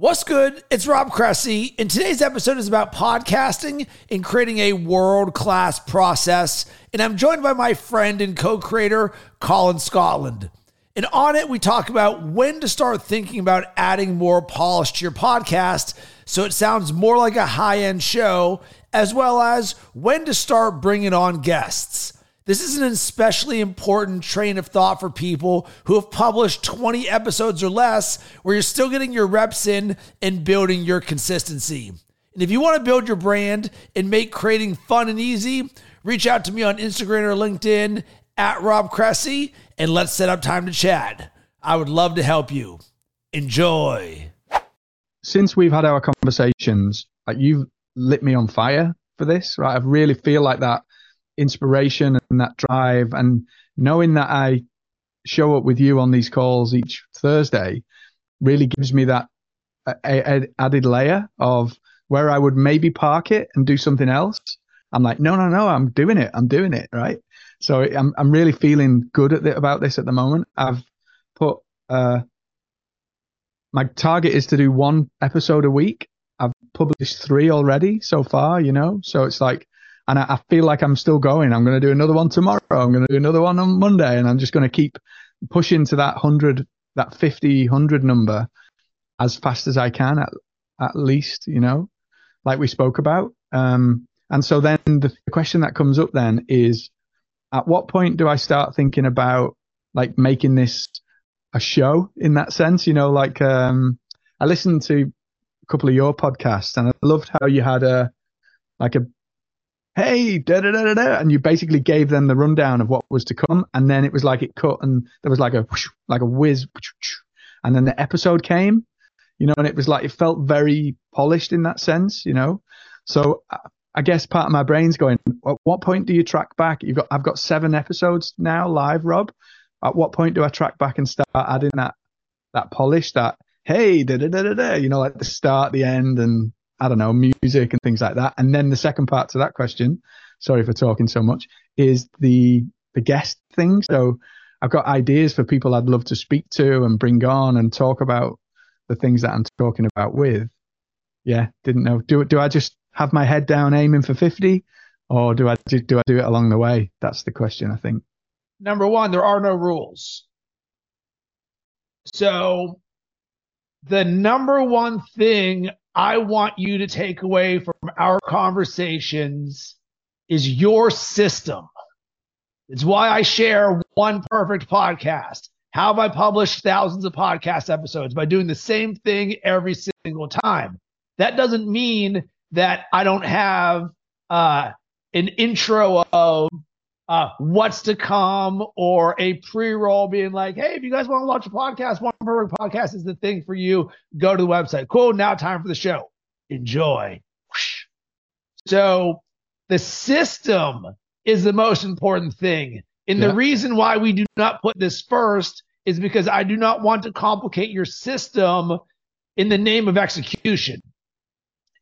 What's good? It's Rob Cressy, and today's episode is about podcasting and creating a world class process. And I'm joined by my friend and co creator, Colin Scotland. And on it, we talk about when to start thinking about adding more polish to your podcast so it sounds more like a high end show, as well as when to start bringing on guests. This is an especially important train of thought for people who have published 20 episodes or less, where you're still getting your reps in and building your consistency. And if you want to build your brand and make creating fun and easy, reach out to me on Instagram or LinkedIn at Rob Cressy and let's set up time to chat. I would love to help you. Enjoy. Since we've had our conversations, like you've lit me on fire for this, right? I really feel like that inspiration and that drive and knowing that I show up with you on these calls each Thursday really gives me that a added layer of where I would maybe park it and do something else. I'm like, no, no, no, I'm doing it. I'm doing it. Right. So I'm, I'm really feeling good the, about this at the moment. I've put, uh, my target is to do one episode a week. I've published three already so far, you know, so it's like and I, I feel like I'm still going. I'm going to do another one tomorrow. I'm going to do another one on Monday, and I'm just going to keep pushing to that hundred, that 50, 100 number as fast as I can, at at least, you know, like we spoke about. Um, and so then the question that comes up then is, at what point do I start thinking about like making this a show in that sense? You know, like um, I listened to a couple of your podcasts, and I loved how you had a like a hey, da da da da da, and you basically gave them the rundown of what was to come, and then it was like it cut, and there was like a whoosh, like a whiz, and then the episode came, you know, and it was like it felt very polished in that sense, you know. So uh, I guess part of my brain's going, at what point do you track back? You've got, I've got seven episodes now live, Rob. At what point do I track back and start adding that that polish, that hey, da da da da da, you know, like the start, the end, and I don't know, music and things like that. And then the second part to that question, sorry for talking so much, is the the guest thing. So I've got ideas for people I'd love to speak to and bring on and talk about the things that I'm talking about with. Yeah, didn't know. Do do I just have my head down aiming for 50 or do I do, do I do it along the way? That's the question, I think. Number 1, there are no rules. So the number one thing I want you to take away from our conversations is your system. It's why I share one perfect podcast. How have I published thousands of podcast episodes? By doing the same thing every single time. That doesn't mean that I don't have uh, an intro of uh, what's to come or a pre-roll being like, hey, if you guys want to launch a podcast, One Perfect Podcast is the thing for you. Go to the website. Cool. Now time for the show. Enjoy. So the system is the most important thing. And yeah. the reason why we do not put this first is because I do not want to complicate your system in the name of execution.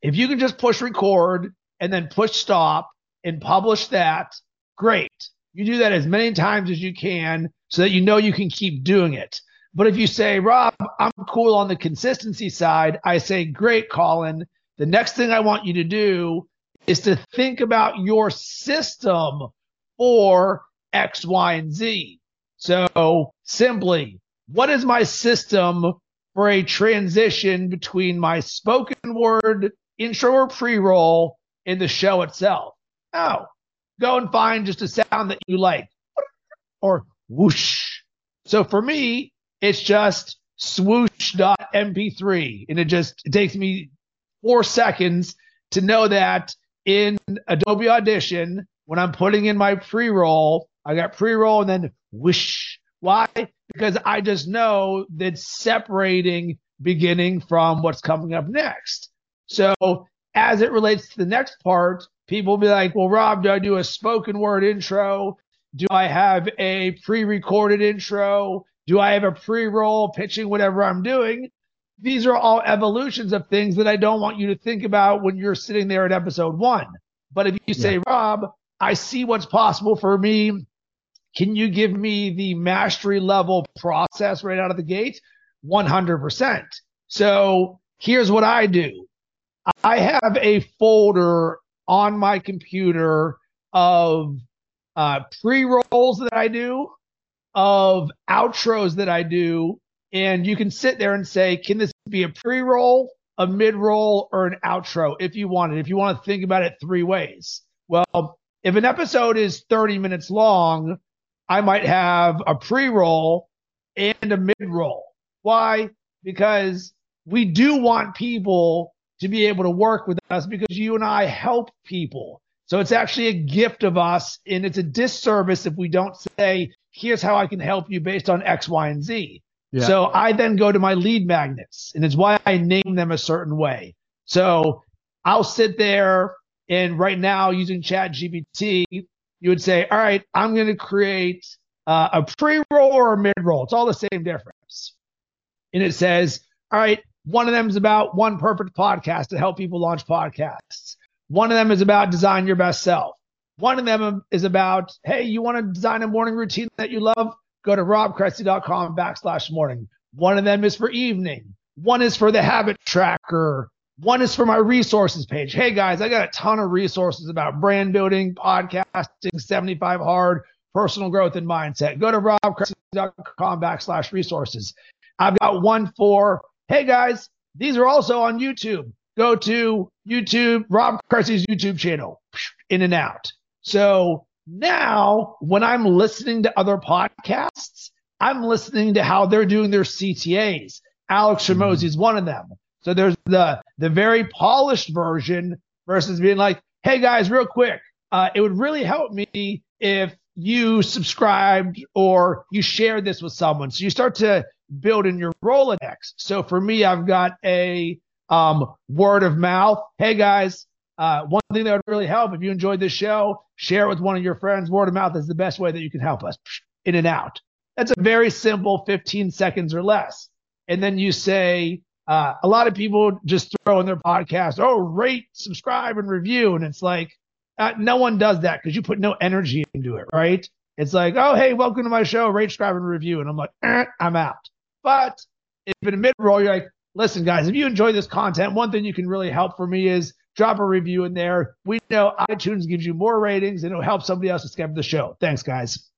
If you can just push record and then push stop and publish that, great. You do that as many times as you can so that you know you can keep doing it. But if you say, Rob, I'm cool on the consistency side, I say, great, Colin. The next thing I want you to do is to think about your system for X, Y, and Z. So simply, what is my system for a transition between my spoken word intro or pre roll in the show itself? Oh, go and find just a sound that you like or whoosh. So for me, it's just swoosh.mp3 and it just it takes me four seconds to know that in Adobe Audition, when I'm putting in my pre-roll, I got pre-roll and then whoosh. Why? Because I just know that separating beginning from what's coming up next. So as it relates to the next part, people will be like, well, Rob, do I do a spoken word intro? Do I have a pre recorded intro? Do I have a pre roll pitching whatever I'm doing? These are all evolutions of things that I don't want you to think about when you're sitting there at episode one. But if you say, yeah. Rob, I see what's possible for me. Can you give me the mastery level process right out of the gate? 100%. So here's what I do. I have a folder on my computer of uh, pre rolls that I do, of outros that I do, and you can sit there and say, can this be a pre roll, a mid roll, or an outro if you want it? If you want to think about it three ways. Well, if an episode is 30 minutes long, I might have a pre roll and a mid roll. Why? Because we do want people to be able to work with us because you and I help people. So it's actually a gift of us, and it's a disservice if we don't say, here's how I can help you based on X, Y, and Z. Yeah. So I then go to my lead magnets, and it's why I name them a certain way. So I'll sit there, and right now using Chat GPT, you would say, all right, I'm going to create uh, a pre roll or a mid roll. It's all the same difference. And it says, all right, one of them is about one perfect podcast to help people launch podcasts. One of them is about design your best self. One of them is about, hey, you want to design a morning routine that you love? Go to robcressy.com backslash morning. One of them is for evening. One is for the habit tracker. One is for my resources page. Hey guys, I got a ton of resources about brand building, podcasting, 75 hard, personal growth and mindset. Go to robcressy.com backslash resources. I've got one for Hey guys, these are also on YouTube. Go to YouTube, Rob Cressy's YouTube channel, in and out. So now when I'm listening to other podcasts, I'm listening to how they're doing their CTAs. Alex mm-hmm. is one of them. So there's the the very polished version versus being like, hey guys, real quick, uh, it would really help me if you subscribed or you shared this with someone. So you start to build in your Rolodex. So for me, I've got a um, word of mouth. Hey guys, uh, one thing that would really help if you enjoyed this show, share it with one of your friends. Word of mouth is the best way that you can help us in and out. That's a very simple 15 seconds or less. And then you say, uh, a lot of people just throw in their podcast, oh, rate, subscribe, and review. And it's like, uh, no one does that because you put no energy into it, right? It's like, oh, hey, welcome to my show, rate, subscribe, and review. And I'm like, eh, I'm out. But if in a mid roll, you're like, listen, guys, if you enjoy this content, one thing you can really help for me is drop a review in there. We know iTunes gives you more ratings and it'll help somebody else discover the show. Thanks, guys.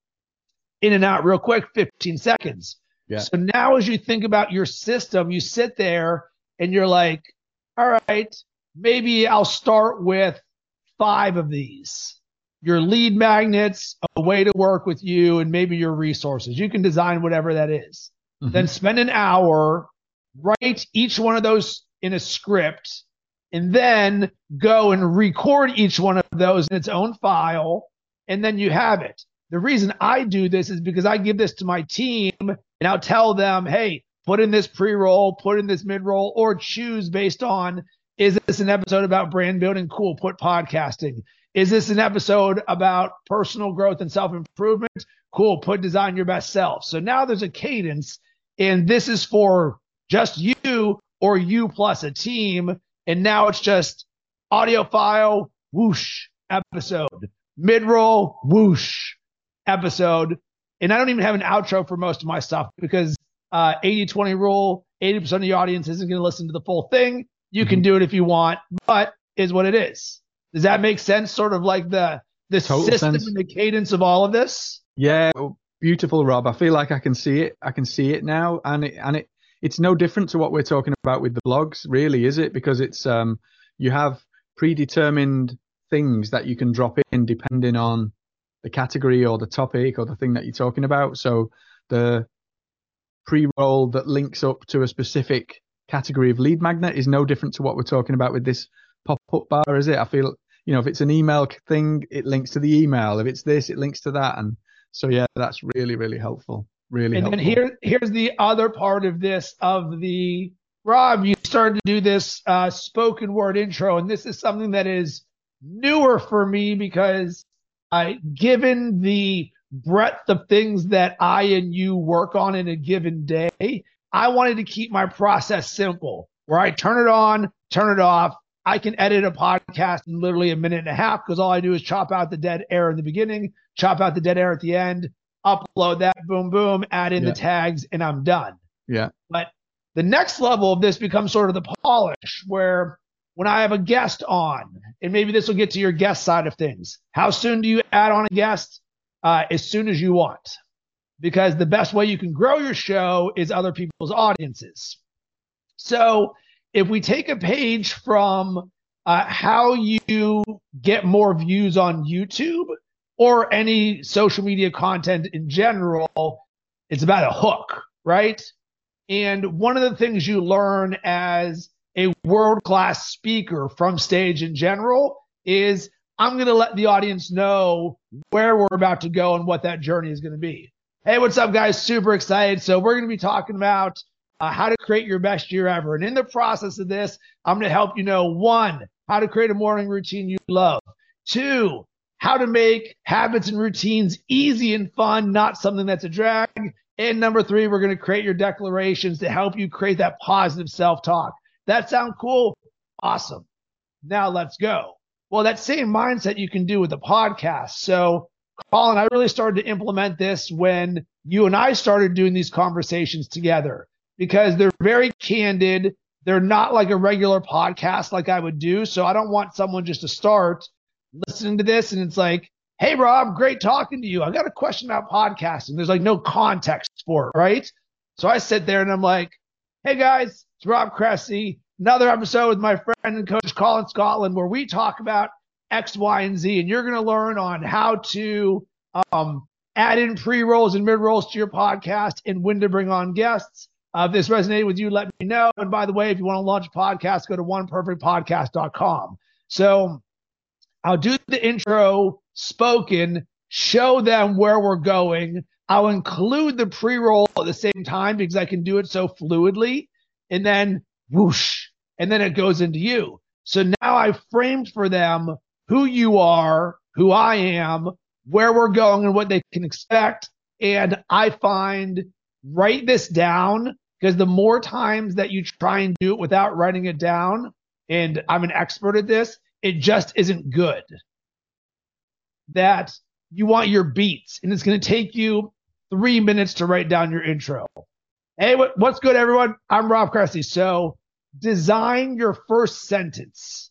In and out real quick, 15 seconds. Yeah. So now as you think about your system, you sit there and you're like, all right, maybe I'll start with five of these. Your lead magnets, a way to work with you, and maybe your resources. You can design whatever that is. Mm-hmm. Then spend an hour, write each one of those in a script, and then go and record each one of those in its own file, and then you have it. The reason I do this is because I give this to my team and I'll tell them, hey, put in this pre roll, put in this mid roll, or choose based on is this an episode about brand building? Cool, put podcasting. Is this an episode about personal growth and self improvement? Cool, put design your best self. So now there's a cadence and this is for just you or you plus a team. And now it's just audio file, whoosh, episode, mid roll, whoosh, episode. And I don't even have an outro for most of my stuff because uh, 80 20 rule, 80% of the audience isn't going to listen to the full thing. You mm-hmm. can do it if you want, but is what it is. Does that make sense? Sort of like the the Total system sense. and the cadence of all of this? Yeah, beautiful, Rob. I feel like I can see it. I can see it now, and it and it it's no different to what we're talking about with the blogs, really, is it? Because it's um you have predetermined things that you can drop in depending on the category or the topic or the thing that you're talking about. So the pre-roll that links up to a specific category of lead magnet is no different to what we're talking about with this pop-up bar, is it? I feel you know if it's an email thing, it links to the email. If it's this, it links to that, and so yeah, that's really really helpful. Really. And helpful. then here here's the other part of this of the Rob. You started to do this uh, spoken word intro, and this is something that is newer for me because I, given the breadth of things that I and you work on in a given day, I wanted to keep my process simple where I turn it on, turn it off. I can edit a podcast in literally a minute and a half because all I do is chop out the dead air in the beginning, chop out the dead air at the end, upload that, boom, boom, add in yeah. the tags, and I'm done. Yeah. But The next level of this becomes sort of the polish where when I have a guest on, and maybe this will get to your guest side of things. How soon do you add on a guest? Uh, as soon as you want, because the best way you can grow your show is other people's audiences. So if we take a page from uh, how you get more views on YouTube or any social media content in general, it's about a hook, right? And one of the things you learn as a world class speaker from stage in general is I'm going to let the audience know where we're about to go and what that journey is going to be. Hey, what's up, guys? Super excited. So, we're going to be talking about uh, how to create your best year ever. And in the process of this, I'm going to help you know one, how to create a morning routine you love, two, how to make habits and routines easy and fun, not something that's a drag. And number three, we're going to create your declarations to help you create that positive self talk. That sound cool? Awesome. Now let's go. Well, that same mindset you can do with the podcast. So, Colin, I really started to implement this when you and I started doing these conversations together because they're very candid. They're not like a regular podcast like I would do. So I don't want someone just to start listening to this and it's like, hey, Rob, great talking to you. I got a question about podcasting. There's like no context for it, right? So I sit there and I'm like, hey, guys, it's Rob Cressy. Another episode with my friend and coach Colin Scotland where we talk about X, Y, and Z. And you're going to learn on how to um, add in pre rolls and mid rolls to your podcast and when to bring on guests. Uh, if this resonated with you, let me know. And by the way, if you want to launch a podcast, go to oneperfectpodcast.com. So I'll do the intro spoken, show them where we're going. I'll include the pre roll at the same time because I can do it so fluidly. And then whoosh, and then it goes into you. So now I've framed for them who you are, who I am, where we're going, and what they can expect. And I find write this down because the more times that you try and do it without writing it down, and I'm an expert at this, it just isn't good. That you want your beats, and it's going to take you three minutes to write down your intro. Hey, what's good, everyone? I'm Rob Cressy. So, design your first sentence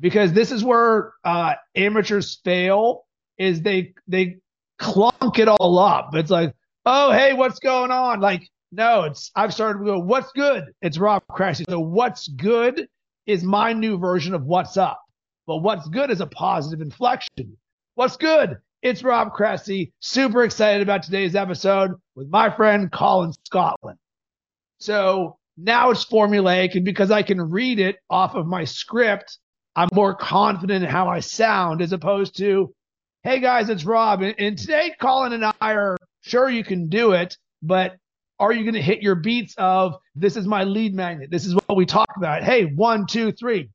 because this is where uh, amateurs fail. Is they they clunk it all up. It's like, oh, hey, what's going on? Like, no, it's I've started to go, what's good? It's Rob Cressy. So what's good is my new version of what's up. But what's good is a positive inflection. What's good? It's Rob Cressy. Super excited about today's episode with my friend Colin Scotland. So now it's formulaic, and because I can read it off of my script, I'm more confident in how I sound as opposed to, hey guys, it's Rob. And, and today, Colin and I are sure you can do it, but are you going to hit your beats of this is my lead magnet? This is what we talk about. Hey, one, two, three.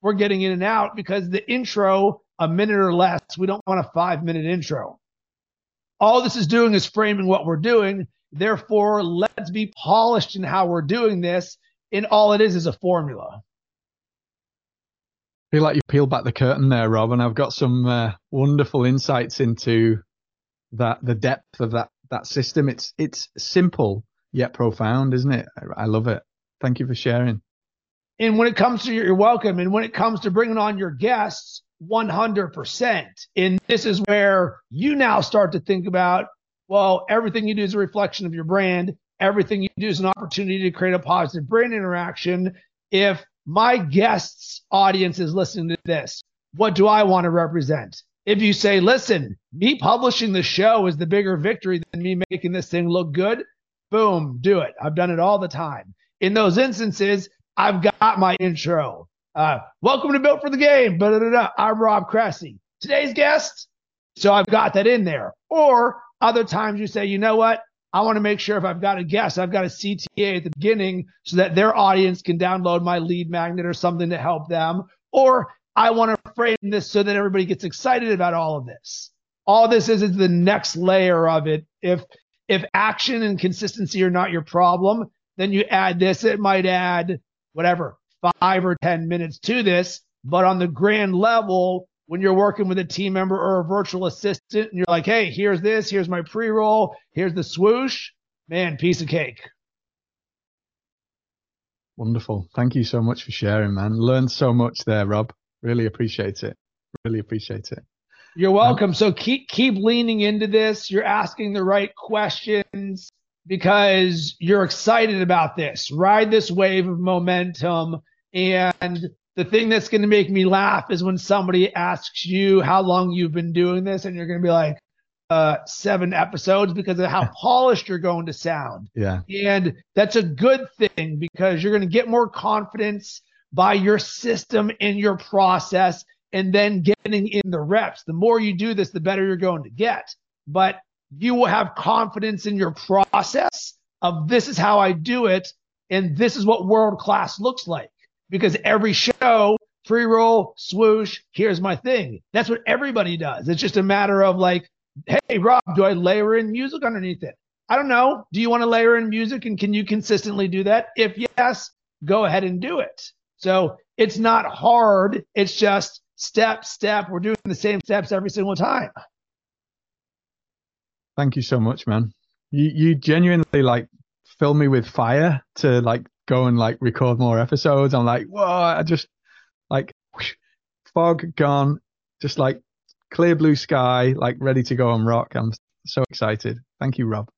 We're getting in and out because the intro, a minute or less, we don't want a five minute intro. All this is doing is framing what we're doing. Therefore, let's be polished in how we're doing this. And all it is is a formula. Feel like you peel back the curtain there, Rob, and I've got some uh, wonderful insights into that the depth of that that system. It's it's simple yet profound, isn't it? I, I love it. Thank you for sharing. And when it comes to your, you're welcome. And when it comes to bringing on your guests, 100%. And this is where you now start to think about, well, everything you do is a reflection of your brand. Everything you do is an opportunity to create a positive brand interaction. If my guests' audience is listening to this, what do I want to represent? If you say, listen, me publishing the show is the bigger victory than me making this thing look good, boom, do it. I've done it all the time. In those instances, I've got my intro. Uh, welcome to Built for the Game. I'm Rob Cressy. Today's guest. So I've got that in there. Or other times you say, you know what? I want to make sure if I've got a guest, I've got a CTA at the beginning so that their audience can download my lead magnet or something to help them. Or I want to frame this so that everybody gets excited about all of this. All this is is the next layer of it. If if action and consistency are not your problem, then you add this. It might add whatever five or ten minutes to this. But on the grand level, when you're working with a team member or a virtual assistant, and you're like, "Hey, here's this. Here's my pre-roll. Here's the swoosh." Man, piece of cake. Wonderful. Thank you so much for sharing, man. Learned so much there, Rob. Really appreciate it. Really appreciate it. You're welcome. Um, so keep keep leaning into this. You're asking the right questions because you're excited about this. Ride this wave of momentum. And the thing that's going to make me laugh is when somebody asks you how long you've been doing this, and you're going to be like, uh, seven episodes because of how polished you're going to sound. Yeah. And that's a good thing because you're going to get more confidence by your system and your process and then getting in the reps. The more you do this, the better you're going to get. But you will have confidence in your process of this is how I do it and this is what world class looks like. Because every show, pre roll, swoosh, here's my thing. That's what everybody does. It's just a matter of like, hey, Rob, do I layer in music underneath it? I don't know. Do you want to layer in music and can you consistently do that? If yes, go ahead and do it. So it's not hard. It's just step, step. We're doing the same steps every single time. Thank you so much, man. You you genuinely like fill me with fire to like go and like record more episodes. I'm like, whoa, I just like whoosh, fog gone, just like clear blue sky, like ready to go and rock. I'm so excited. Thank you, Rob.